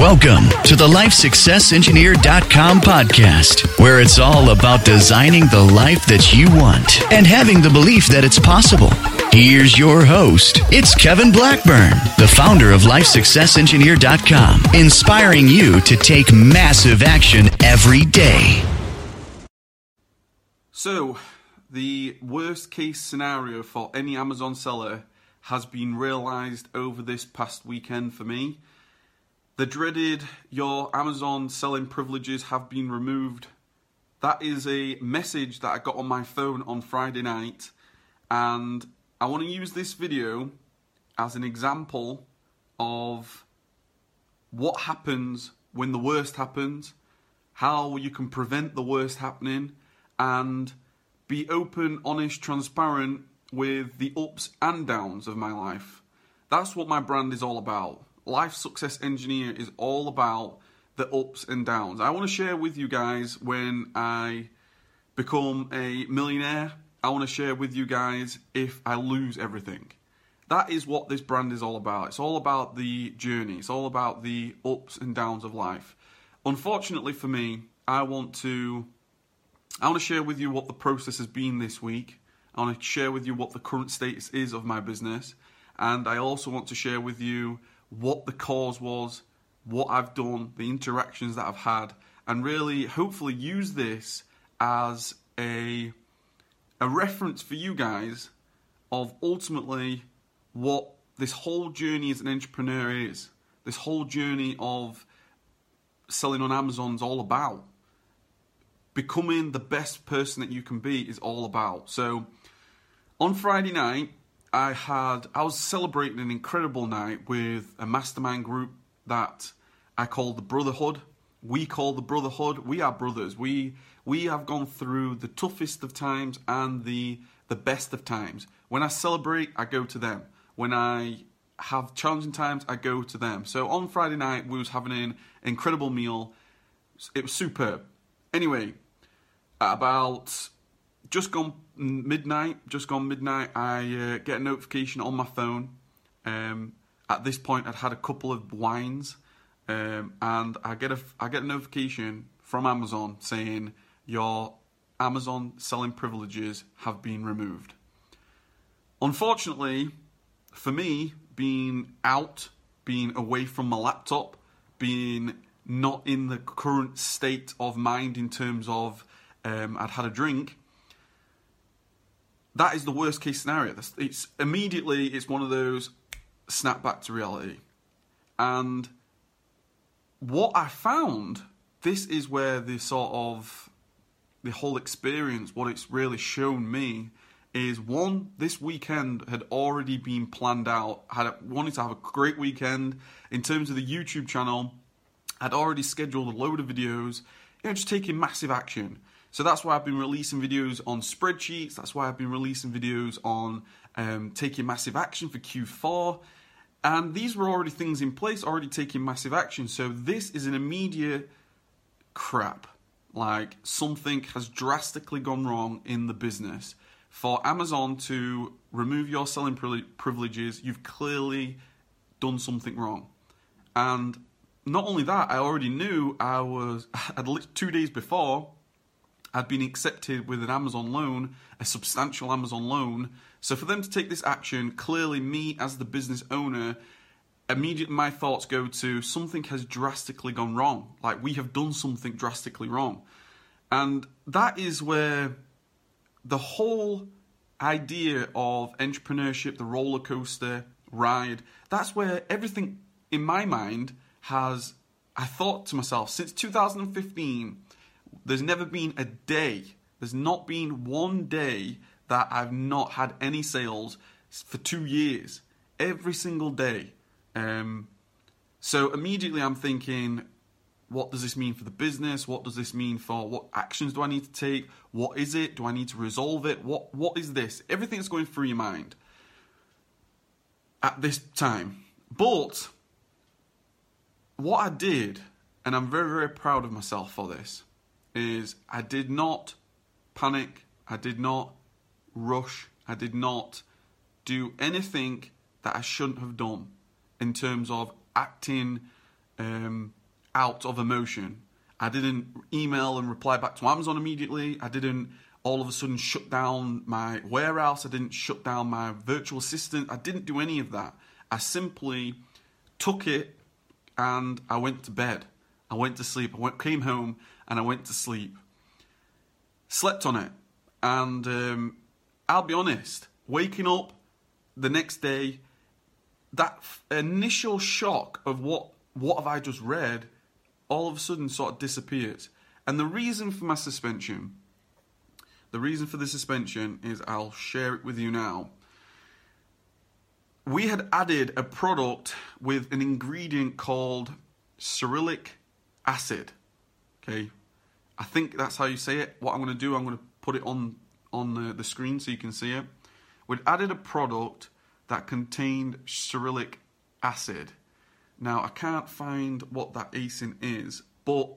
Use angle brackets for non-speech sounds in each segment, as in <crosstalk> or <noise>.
Welcome to the LifeSuccessEngineer.com podcast, where it's all about designing the life that you want and having the belief that it's possible. Here's your host. It's Kevin Blackburn, the founder of LifeSuccessEngineer.com, inspiring you to take massive action every day. So, the worst case scenario for any Amazon seller has been realized over this past weekend for me. The dreaded your Amazon selling privileges have been removed. That is a message that I got on my phone on Friday night, and I want to use this video as an example of what happens when the worst happens, how you can prevent the worst happening, and be open, honest, transparent with the ups and downs of my life. That's what my brand is all about. Life Success Engineer is all about the ups and downs. I want to share with you guys when I become a millionaire. I want to share with you guys if I lose everything. That is what this brand is all about. It's all about the journey. It's all about the ups and downs of life. Unfortunately for me, I want to I want to share with you what the process has been this week. I want to share with you what the current status is of my business. And I also want to share with you what the cause was, what I've done, the interactions that I've had, and really hopefully use this as a a reference for you guys of ultimately what this whole journey as an entrepreneur is. This whole journey of selling on Amazon is all about. Becoming the best person that you can be is all about. So on Friday night, I had I was celebrating an incredible night with a mastermind group that I call the Brotherhood. We call the Brotherhood. We are brothers. We we have gone through the toughest of times and the the best of times. When I celebrate, I go to them. When I have challenging times, I go to them. So on Friday night, we was having an incredible meal. It was superb. Anyway, about just gone midnight, just gone midnight, I uh, get a notification on my phone. Um, at this point, I'd had a couple of wines, um, and I get a I get a notification from Amazon saying your Amazon selling privileges have been removed. Unfortunately, for me, being out, being away from my laptop, being not in the current state of mind in terms of um, I'd had a drink, that is the worst case scenario. It's immediately it's one of those snap back to reality. And what I found, this is where the sort of the whole experience, what it's really shown me, is one, this weekend had already been planned out. Had wanted to have a great weekend in terms of the YouTube channel. I'd already scheduled a load of videos, you know, just taking massive action. So that's why I've been releasing videos on spreadsheets. That's why I've been releasing videos on um, taking massive action for Q4. And these were already things in place, already taking massive action. So this is an immediate crap. Like something has drastically gone wrong in the business. For Amazon to remove your selling privileges, you've clearly done something wrong. And not only that, I already knew I was, <laughs> at least two days before, had been accepted with an Amazon loan, a substantial Amazon loan. So for them to take this action, clearly me as the business owner, immediately my thoughts go to something has drastically gone wrong. Like we have done something drastically wrong. And that is where the whole idea of entrepreneurship, the roller coaster ride, that's where everything in my mind has I thought to myself since 2015 there's never been a day, there's not been one day that I've not had any sales for two years. Every single day. Um, so immediately I'm thinking, what does this mean for the business? What does this mean for what actions do I need to take? What is it? Do I need to resolve it? What what is this? Everything's going through your mind at this time. But what I did, and I'm very, very proud of myself for this, is I did not panic, I did not rush, I did not do anything that I shouldn't have done in terms of acting um, out of emotion. I didn't email and reply back to Amazon immediately. I didn't all of a sudden shut down my warehouse. I didn't shut down my virtual assistant. I didn't do any of that. I simply took it and I went to bed. I went to sleep. I went, came home and I went to sleep. Slept on it. And um, I'll be honest, waking up the next day, that f- initial shock of what what have I just read, all of a sudden sort of disappears. And the reason for my suspension, the reason for the suspension is I'll share it with you now. We had added a product with an ingredient called cerulic acid. Okay, I think that's how you say it. What I'm going to do, I'm going to put it on on the, the screen so you can see it. We'd added a product that contained cerulic acid. Now I can't find what that acin is, but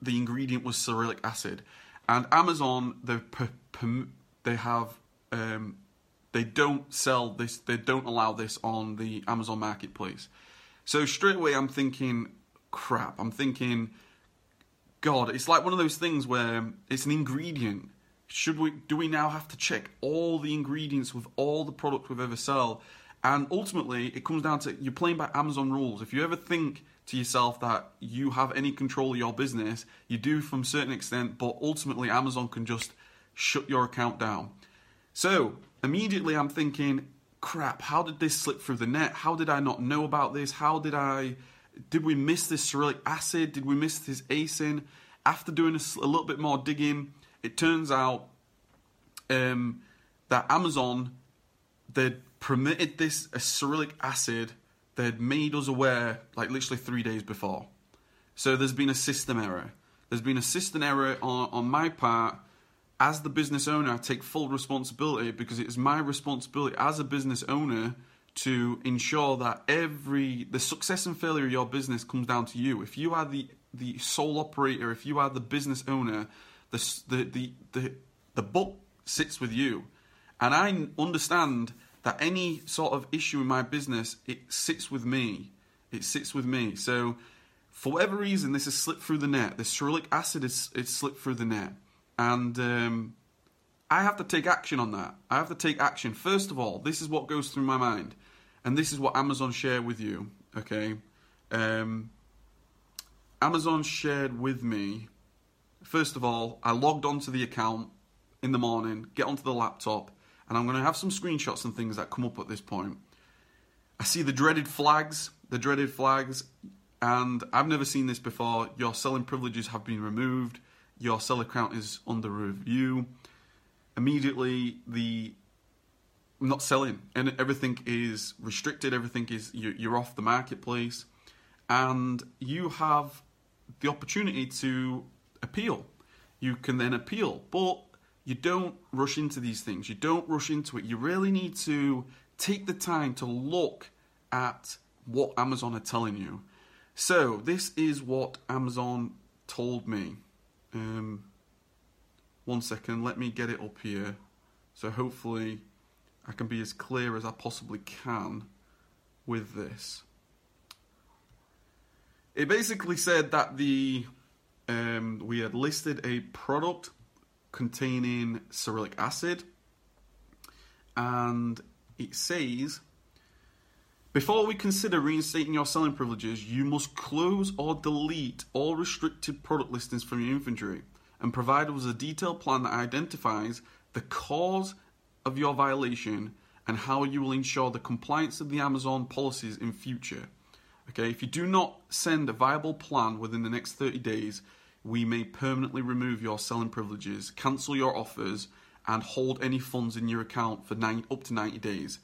the ingredient was cerulic acid, and Amazon they they have um, they don't sell this, they don't allow this on the Amazon marketplace. So straight away I'm thinking, crap. I'm thinking, God, it's like one of those things where it's an ingredient. Should we do we now have to check all the ingredients with all the products we've ever sell? And ultimately, it comes down to you're playing by Amazon rules. If you ever think to yourself that you have any control of your business, you do from a certain extent, but ultimately, Amazon can just shut your account down. So immediately, I'm thinking, crap, how did this slip through the net? How did I not know about this? How did I. Did we miss this cerulic acid? Did we miss this acin? After doing a, a little bit more digging, it turns out um, that Amazon they'd permitted this a cerulic acid they'd made us aware like literally three days before. So there's been a system error. There's been a system error on, on my part. As the business owner, I take full responsibility because it is my responsibility as a business owner to ensure that every the success and failure of your business comes down to you. If you are the the sole operator, if you are the business owner, the the the the, the book sits with you. And I understand that any sort of issue in my business, it sits with me. It sits with me. So, for whatever reason, this has slipped through the net. The cerulic acid is it's slipped through the net, and um, I have to take action on that. I have to take action. First of all, this is what goes through my mind, and this is what Amazon shared with you. Okay, um, Amazon shared with me. First of all, I logged onto the account in the morning, get onto the laptop, and I'm going to have some screenshots and things that come up at this point. I see the dreaded flags, the dreaded flags, and I've never seen this before. Your selling privileges have been removed. Your seller account is under review. Immediately, the not selling, and everything is restricted. Everything is you're off the marketplace, and you have the opportunity to appeal. You can then appeal, but you don't rush into these things. You don't rush into it. You really need to take the time to look at what Amazon are telling you. So, this is what Amazon told me. Um, one second, let me get it up here. So, hopefully, I can be as clear as I possibly can with this. It basically said that the um, we had listed a product containing cerulic acid, and it says before we consider reinstating your selling privileges, you must close or delete all restricted product listings from your inventory and provide us a detailed plan that identifies the cause of your violation and how you will ensure the compliance of the Amazon policies in future. Okay, if you do not send a viable plan within the next 30 days, we may permanently remove your selling privileges, cancel your offers, and hold any funds in your account for nine, up to 90 days.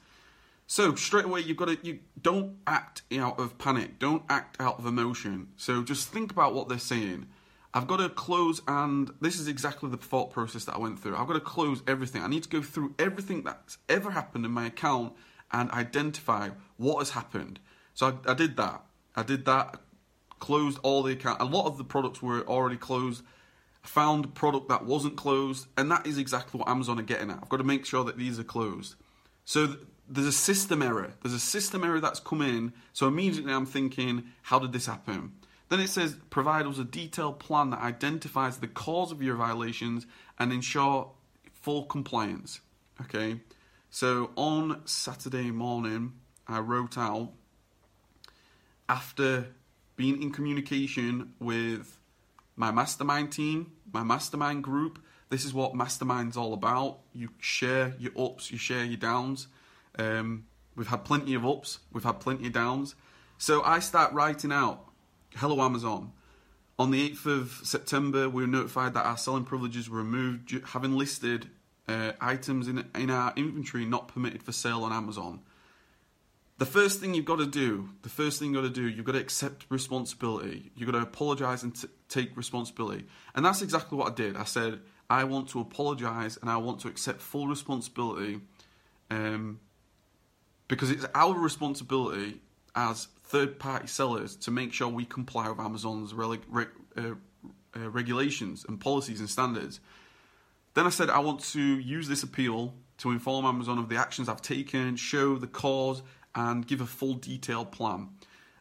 So straight away, you've got to you don't act out of panic, don't act out of emotion. So just think about what they're saying. I've got to close, and this is exactly the thought process that I went through. I've got to close everything. I need to go through everything that's ever happened in my account and identify what has happened. So I, I did that. I did that closed all the account. A lot of the products were already closed. I found product that wasn't closed, and that is exactly what Amazon are getting at. I've got to make sure that these are closed. So th- there's a system error. There's a system error that's come in. So immediately I'm thinking, how did this happen? Then it says provide us a detailed plan that identifies the cause of your violations and ensure full compliance. Okay, so on Saturday morning, I wrote out after being in communication with my mastermind team, my mastermind group. This is what mastermind's all about. You share your ups, you share your downs. Um, we've had plenty of ups, we've had plenty of downs. So I start writing out, "Hello Amazon." On the 8th of September, we were notified that our selling privileges were removed, having listed uh, items in, in our inventory not permitted for sale on Amazon. The first thing you've got to do, the first thing you've got to do, you've got to accept responsibility. You've got to apologize and t- take responsibility. And that's exactly what I did. I said, I want to apologize and I want to accept full responsibility um, because it's our responsibility as third party sellers to make sure we comply with Amazon's uh, uh, regulations and policies and standards. Then I said, I want to use this appeal to inform Amazon of the actions I've taken, show the cause, and give a full detailed plan.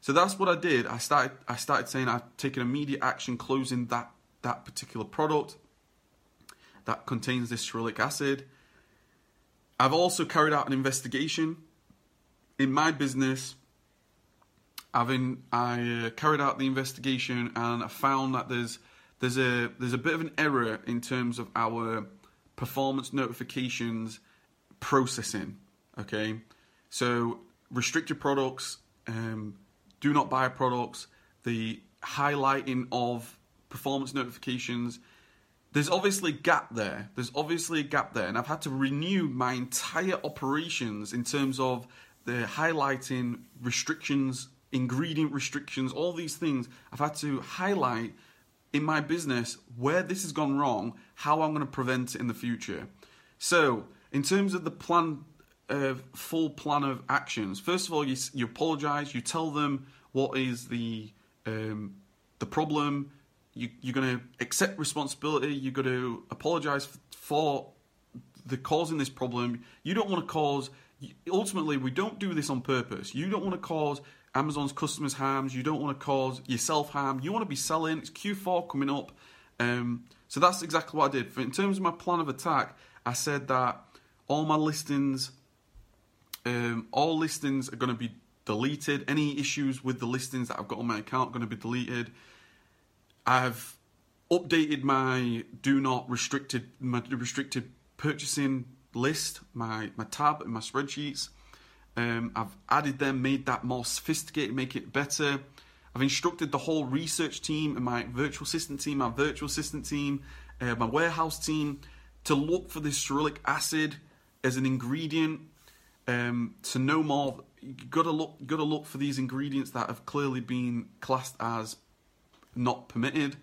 So that's what I did. I started I started saying I've taken immediate action closing that that particular product that contains this cerulic acid. I've also carried out an investigation in my business. In, I uh, carried out the investigation and I found that there's there's a there's a bit of an error in terms of our performance notifications processing. Okay, so restricted products, um, do not buy products, the highlighting of performance notifications. There's obviously a gap there. There's obviously a gap there, and I've had to renew my entire operations in terms of the highlighting restrictions, ingredient restrictions, all these things. I've had to highlight in my business where this has gone wrong, how I'm going to prevent it in the future. So, in terms of the plan a full plan of actions. First of all, you, you apologise. You tell them what is the um, the problem. You, you're going to accept responsibility. You're going to apologise for the causing this problem. You don't want to cause. Ultimately, we don't do this on purpose. You don't want to cause Amazon's customers harms. You don't want to cause yourself harm. You want to be selling. It's Q4 coming up. Um, so that's exactly what I did. In terms of my plan of attack, I said that all my listings um, all listings are going to be deleted. Any issues with the listings that I've got on my account are going to be deleted. I've updated my do not restricted my restricted purchasing list, my my tab and my spreadsheets. Um, I've added them, made that more sophisticated, make it better. I've instructed the whole research team and my virtual assistant team, my virtual assistant team, uh, my warehouse team to look for this cerulic acid as an ingredient um, to know more, you got to look, got to look for these ingredients that have clearly been classed as not permitted.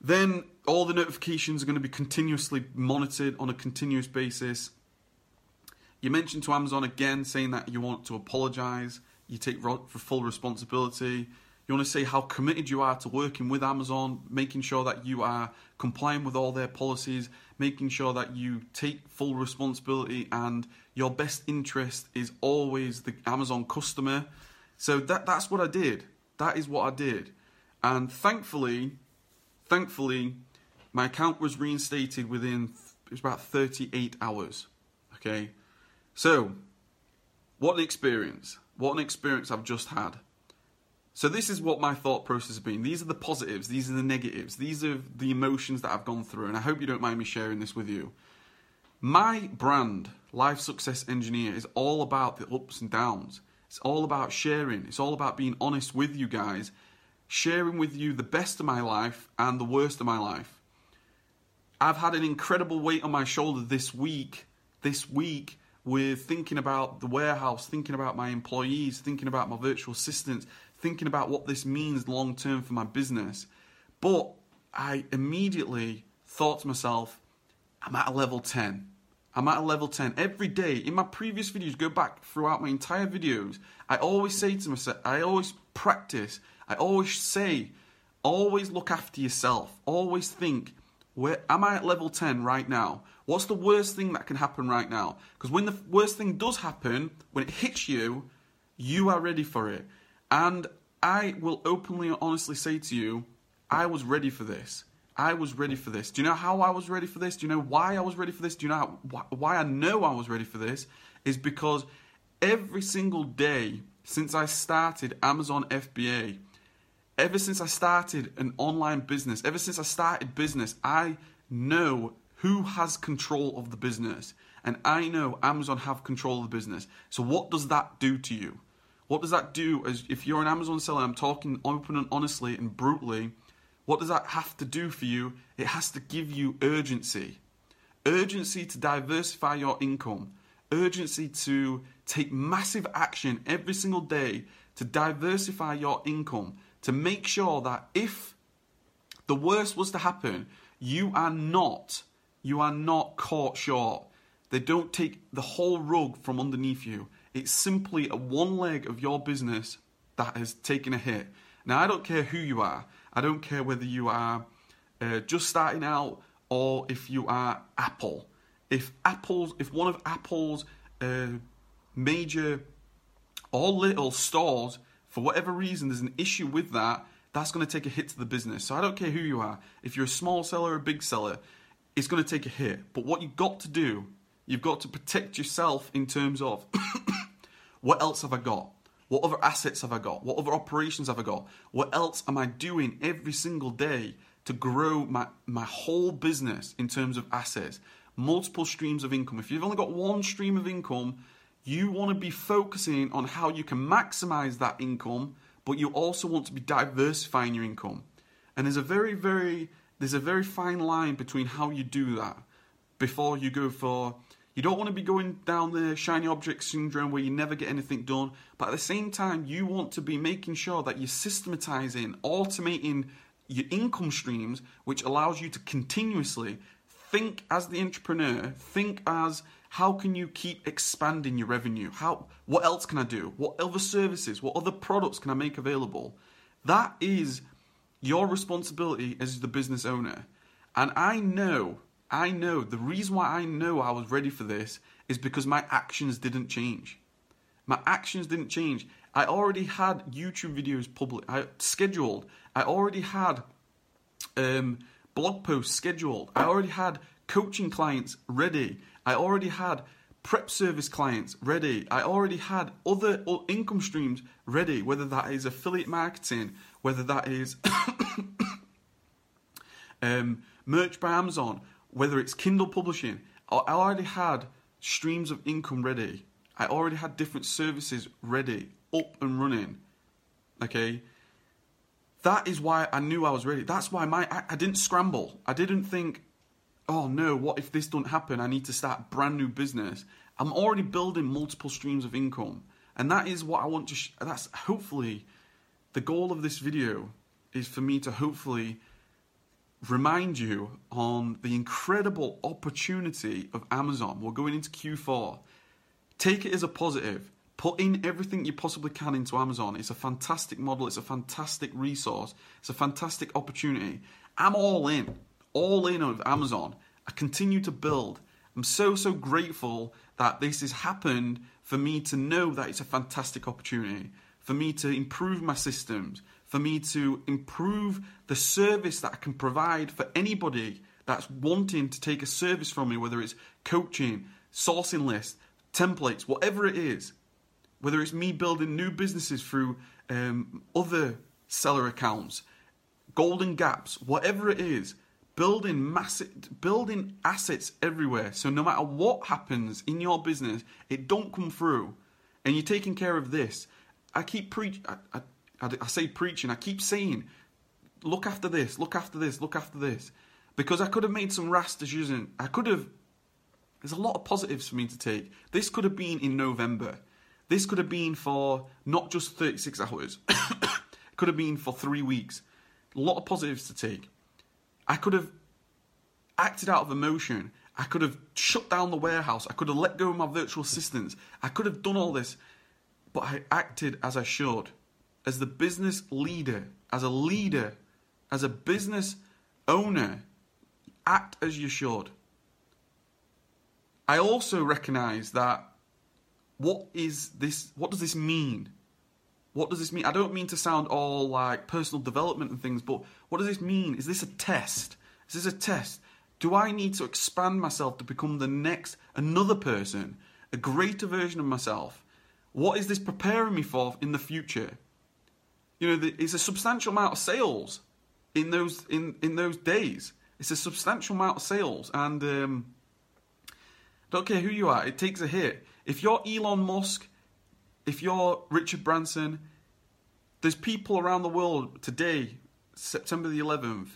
Then all the notifications are going to be continuously monitored on a continuous basis. You mentioned to Amazon again saying that you want to apologize, you take full responsibility. You want to say how committed you are to working with Amazon, making sure that you are complying with all their policies, making sure that you take full responsibility and your best interest is always the Amazon customer. So that that's what I did. That is what I did. And thankfully, thankfully, my account was reinstated within it was about 38 hours. Okay. So, what an experience. What an experience I've just had. So this is what my thought process has been. These are the positives, these are the negatives, these are the emotions that I've gone through, and I hope you don't mind me sharing this with you. My brand, Life Success Engineer, is all about the ups and downs. It's all about sharing. It's all about being honest with you guys, sharing with you the best of my life and the worst of my life. I've had an incredible weight on my shoulder this week, this week, with thinking about the warehouse, thinking about my employees, thinking about my virtual assistants, thinking about what this means long term for my business. But I immediately thought to myself, I'm at a level 10. I'm at a level 10 every day. In my previous videos, go back throughout my entire videos. I always say to myself, I always practice, I always say, always look after yourself. Always think, where am I at level 10 right now? What's the worst thing that can happen right now? Because when the worst thing does happen, when it hits you, you are ready for it. And I will openly and honestly say to you, I was ready for this. I was ready for this. Do you know how I was ready for this? Do you know why I was ready for this? Do you know how, why I know I was ready for this? Is because every single day since I started Amazon FBA, ever since I started an online business, ever since I started business, I know who has control of the business. And I know Amazon have control of the business. So what does that do to you? What does that do as if you're an Amazon seller, I'm talking open and honestly and brutally, what does that have to do for you? It has to give you urgency. Urgency to diversify your income. Urgency to take massive action every single day to diversify your income. To make sure that if the worst was to happen, you are not, you are not caught short. They don't take the whole rug from underneath you. It's simply a one leg of your business that has taken a hit. Now, I don't care who you are. I don't care whether you are uh, just starting out or if you are Apple. If Apple's, if one of Apple's uh, major or little stores, for whatever reason, there's an issue with that, that's going to take a hit to the business. So I don't care who you are. If you're a small seller or a big seller, it's going to take a hit. But what you've got to do, you've got to protect yourself in terms of <coughs> what else have I got? What other assets have I got? What other operations have I got? What else am I doing every single day to grow my, my whole business in terms of assets? Multiple streams of income. If you've only got one stream of income, you want to be focusing on how you can maximize that income, but you also want to be diversifying your income. And there's a very, very there's a very fine line between how you do that before you go for you don't want to be going down the shiny object syndrome where you never get anything done, but at the same time, you want to be making sure that you're systematizing, automating your income streams, which allows you to continuously think as the entrepreneur, think as how can you keep expanding your revenue? How what else can I do? What other services, what other products can I make available? That is your responsibility as the business owner. And I know I know the reason why I know I was ready for this is because my actions didn't change. My actions didn't change. I already had YouTube videos public, I scheduled. I already had um, blog posts scheduled. I already had coaching clients ready. I already had prep service clients ready. I already had other income streams ready, whether that is affiliate marketing, whether that is <coughs> um, merch by Amazon, whether it's Kindle publishing, I already had streams of income ready. I already had different services ready, up and running. Okay? That is why I knew I was ready. That's why my I, I didn't scramble. I didn't think, oh no, what if this doesn't happen? I need to start brand new business. I'm already building multiple streams of income. And that is what I want to, sh- that's hopefully the goal of this video is for me to hopefully remind you on the incredible opportunity of Amazon. We're going into Q4. Take it as a positive. Put in everything you possibly can into Amazon. It's a fantastic model, it's a fantastic resource, it's a fantastic opportunity. I'm all in, all in on Amazon. I continue to build. I'm so, so grateful that this has happened for me to know that it's a fantastic opportunity, for me to improve my systems, for me to improve the service that I can provide for anybody that's wanting to take a service from me, whether it's coaching, sourcing list, templates, whatever it is, whether it's me building new businesses through um, other seller accounts, golden gaps, whatever it is, building massive, building assets everywhere. So no matter what happens in your business, it don't come through, and you're taking care of this. I keep preach. I, I, I, I say preaching, I keep saying, look after this, look after this, look after this. Because I could have made some rash decisions. I could have. There's a lot of positives for me to take. This could have been in November. This could have been for not just 36 hours. it <coughs> could have been for three weeks. A lot of positives to take. I could have acted out of emotion. I could have shut down the warehouse. I could have let go of my virtual assistants. I could have done all this. But I acted as I should as the business leader, as a leader, as a business owner, act as you should. I also recognize that what is this what does this mean? What does this mean? I don't mean to sound all like personal development and things, but what does this mean? Is this a test? Is this a test? Do I need to expand myself to become the next, another person, a greater version of myself? What is this preparing me for in the future? You know, it's a substantial amount of sales in those in in those days. It's a substantial amount of sales, and um, don't care who you are, it takes a hit. If you're Elon Musk, if you're Richard Branson, there's people around the world today, September the 11th,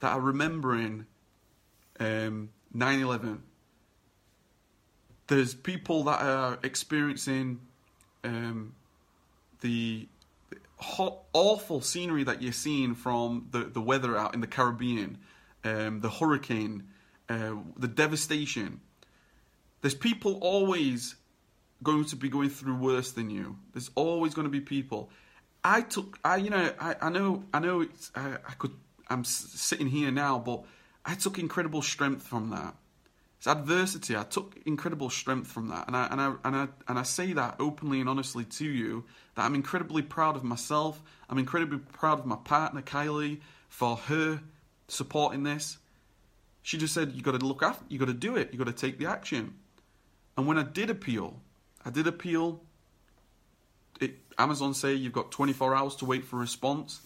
that are remembering um, 9/11. There's people that are experiencing um, the hot, awful scenery that you're seeing from the, the weather out in the Caribbean, um, the hurricane, uh, the devastation. There's people always going to be going through worse than you. There's always going to be people. I took, I you know, I, I know, I know, it's, I, I could, I'm sitting here now, but I took incredible strength from that. It's adversity. I took incredible strength from that, and I and I and I and I say that openly and honestly to you that I'm incredibly proud of myself. I'm incredibly proud of my partner Kylie for her support in this. She just said, "You got to look after. You got to do it. You got to take the action." And when I did appeal, I did appeal. It, Amazon say you've got 24 hours to wait for a response.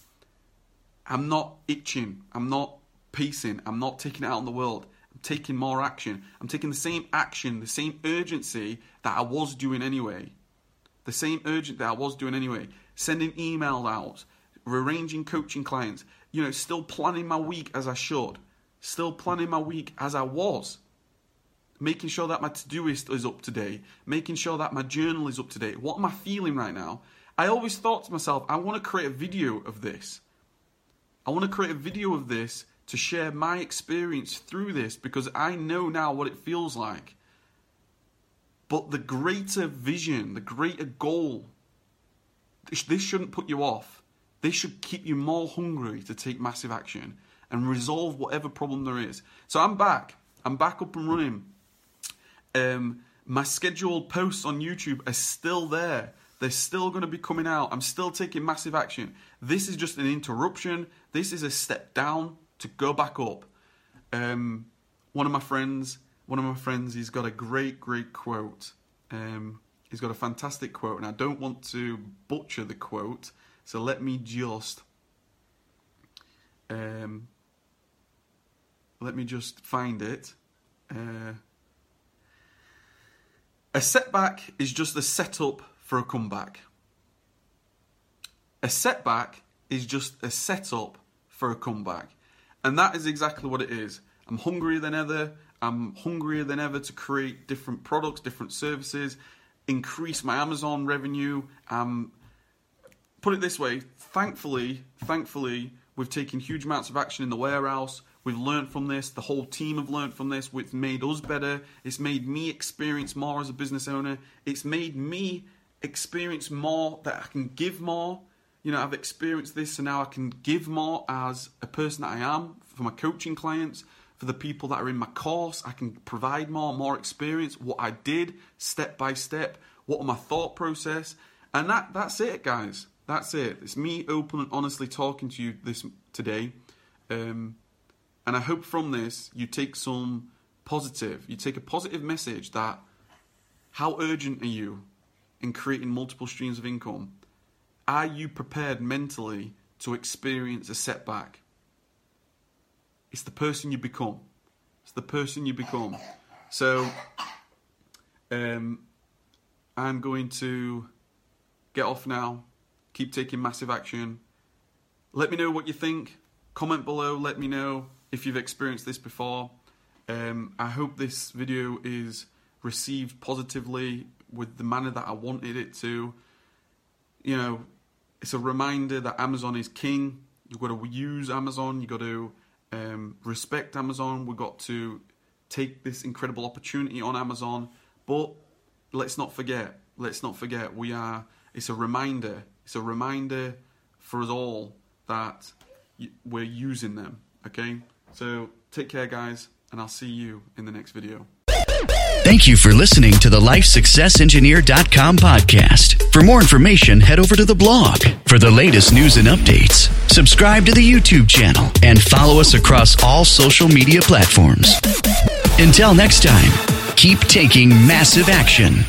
I'm not itching. I'm not pacing. I'm not taking it out in the world. Taking more action. I'm taking the same action, the same urgency that I was doing anyway. The same urgent that I was doing anyway. Sending emails out, arranging coaching clients, you know, still planning my week as I should. Still planning my week as I was. Making sure that my to-do list is up to date. Making sure that my journal is up to date. What am I feeling right now? I always thought to myself, I want to create a video of this. I want to create a video of this to share my experience through this because I know now what it feels like. But the greater vision, the greater goal, this shouldn't put you off. This should keep you more hungry to take massive action and resolve whatever problem there is. So I'm back. I'm back up and running. Um, my scheduled posts on YouTube are still there. They're still going to be coming out. I'm still taking massive action. This is just an interruption. This is a step down to go back up. Um, one of my friends, one of my friends, he's got a great, great quote. Um, he's got a fantastic quote, and I don't want to butcher the quote, so let me just um, let me just find it. Uh, a setback is just a setup for a comeback. A setback is just a setup for a comeback. And that is exactly what it is. I'm hungrier than ever. I'm hungrier than ever to create different products, different services, increase my Amazon revenue. Um, put it this way, thankfully, thankfully, we've taken huge amounts of action in the warehouse. We've learned from this. The whole team have learned from this. It's made us better. It's made me experience more as a business owner. It's made me experience more that I can give more you know, I've experienced this, so now I can give more as a person that I am for my coaching clients, for the people that are in my course. I can provide more, more experience, what I did step by step, what my thought process, and that that's it, guys. That's it. It's me open and honestly talking to you this today, um, and I hope from this you take some positive. You take a positive message that how urgent are you in creating multiple streams of income? Are you prepared mentally to experience a setback? It's the person you become. It's the person you become. So, um, I'm going to get off now. Keep taking massive action. Let me know what you think. Comment below. Let me know if you've experienced this before. Um, I hope this video is received positively with the manner that I wanted it to. You know, it's a reminder that Amazon is king. You've got to use Amazon. You've got to um, respect Amazon. We've got to take this incredible opportunity on Amazon. But let's not forget. Let's not forget. We are. It's a reminder. It's a reminder for us all that we're using them. Okay. So take care, guys, and I'll see you in the next video. Thank you for listening to the LifeSuccessEngineer.com podcast. For more information, head over to the blog. For the latest news and updates, subscribe to the YouTube channel and follow us across all social media platforms. Until next time, keep taking massive action.